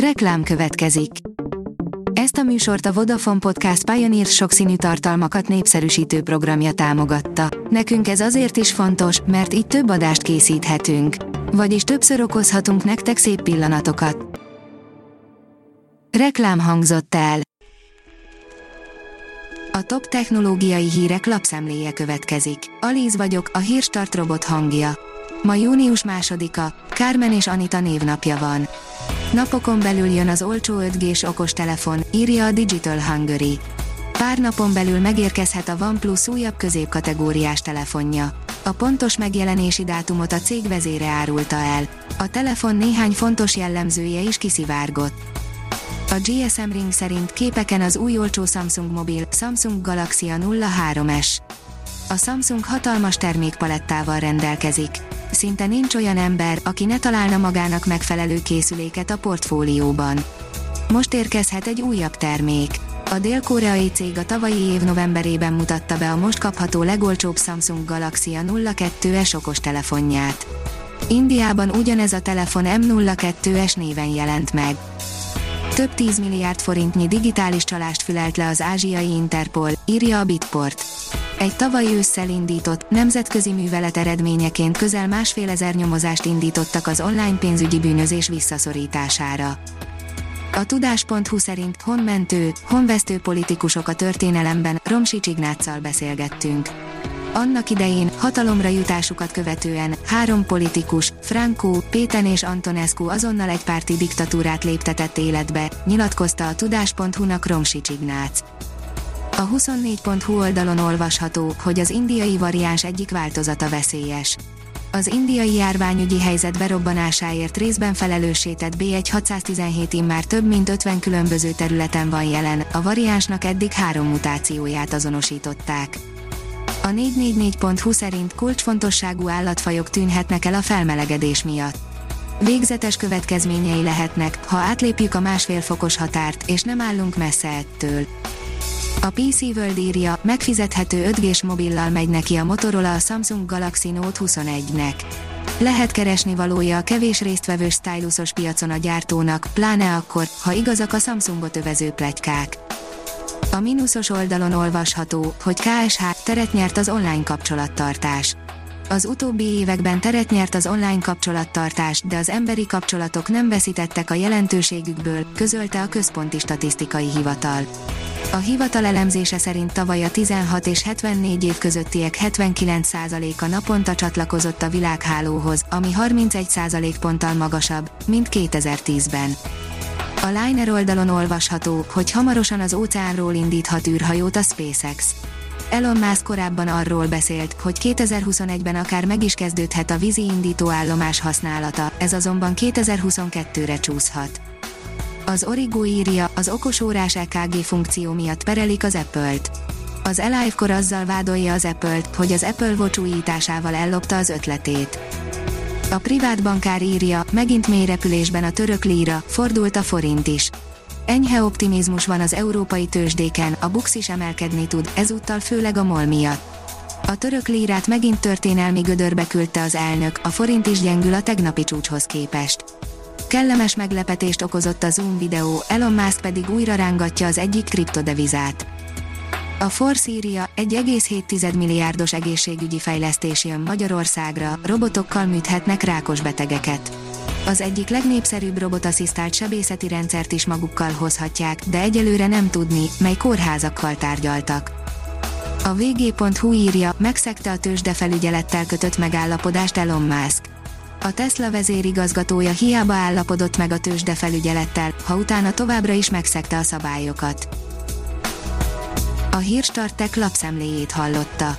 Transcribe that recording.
Reklám következik. Ezt a műsort a Vodafone Podcast Pioneer sokszínű tartalmakat népszerűsítő programja támogatta. Nekünk ez azért is fontos, mert így több adást készíthetünk. Vagyis többször okozhatunk nektek szép pillanatokat. Reklám hangzott el. A top technológiai hírek lapszemléje következik. Alíz vagyok, a hírstart robot hangja. Ma június másodika, Kármen és Anita névnapja van. Napokon belül jön az olcsó 5G-s okostelefon, írja a Digital Hungary. Pár napon belül megérkezhet a OnePlus újabb középkategóriás telefonja. A pontos megjelenési dátumot a cég vezére árulta el. A telefon néhány fontos jellemzője is kiszivárgott. A GSM Ring szerint képeken az új olcsó Samsung mobil, Samsung Galaxy A03s. A Samsung hatalmas termékpalettával rendelkezik szinte nincs olyan ember, aki ne találna magának megfelelő készüléket a portfólióban. Most érkezhet egy újabb termék. A dél-koreai cég a tavalyi év novemberében mutatta be a most kapható legolcsóbb Samsung Galaxy A02s okos telefonját. Indiában ugyanez a telefon M02s néven jelent meg. Több 10 milliárd forintnyi digitális csalást fülelt le az ázsiai Interpol, írja a Bitport. Egy tavaly ősszel indított, nemzetközi művelet eredményeként közel másfél ezer nyomozást indítottak az online pénzügyi bűnözés visszaszorítására. A tudás.hu szerint honmentő, honvesztő politikusok a történelemben, Romsi Csignáccal beszélgettünk. Annak idején, hatalomra jutásukat követően, három politikus, Franco, Péten és Antonescu azonnal egy párti diktatúrát léptetett életbe, nyilatkozta a tudás.hu-nak Romsi Csignác. A 24.hu oldalon olvasható, hogy az indiai variáns egyik változata veszélyes. Az indiai járványügyi helyzet berobbanásáért részben felelőssétett B1617 immár több mint 50 különböző területen van jelen, a variánsnak eddig három mutációját azonosították. A 444.hu szerint kulcsfontosságú állatfajok tűnhetnek el a felmelegedés miatt. Végzetes következményei lehetnek, ha átlépjük a másfél fokos határt, és nem állunk messze ettől. A PC World írja, megfizethető 5G-s mobillal megy neki a Motorola a Samsung Galaxy Note 21-nek. Lehet keresni valója a kevés résztvevős stylusos piacon a gyártónak, pláne akkor, ha igazak a Samsungot övező plegykák. A mínuszos oldalon olvasható, hogy KSH teret nyert az online kapcsolattartás. Az utóbbi években teret nyert az online kapcsolattartás, de az emberi kapcsolatok nem veszítettek a jelentőségükből, közölte a Központi Statisztikai Hivatal. A hivatal elemzése szerint tavaly a 16 és 74 év közöttiek 79%-a naponta csatlakozott a világhálóhoz, ami 31% ponttal magasabb, mint 2010-ben. A Liner oldalon olvasható, hogy hamarosan az óceánról indíthat űrhajót a SpaceX. Elon Musk korábban arról beszélt, hogy 2021-ben akár meg is kezdődhet a vízi indító állomás használata, ez azonban 2022-re csúszhat. Az Origo írja, az okosórás EKG funkció miatt perelik az Apple-t. Az Alive Core azzal vádolja az Apple-t, hogy az Apple Watch újításával ellopta az ötletét. A privát bankár írja, megint mély repülésben a török líra, fordult a forint is. Enyhe optimizmus van az európai tőzsdéken, a BUX is emelkedni tud, ezúttal főleg a MOL miatt. A török lírát megint történelmi gödörbe küldte az elnök, a forint is gyengül a tegnapi csúcshoz képest. Kellemes meglepetést okozott a Zoom videó, Elon Musk pedig újra rángatja az egyik kriptodevizát. A Force írja, 1,7 milliárdos egészségügyi fejlesztés jön Magyarországra, robotokkal műthetnek rákos betegeket. Az egyik legnépszerűbb robotasszisztált sebészeti rendszert is magukkal hozhatják, de egyelőre nem tudni, mely kórházakkal tárgyaltak. A vg.hu írja, megszegte a tőzsdefelügyelettel kötött megállapodást Elon Musk. A Tesla vezérigazgatója hiába állapodott meg a tőzsdefelügyelettel, ha utána továbbra is megszegte a szabályokat. A Hírstartek lapszemléjét hallotta.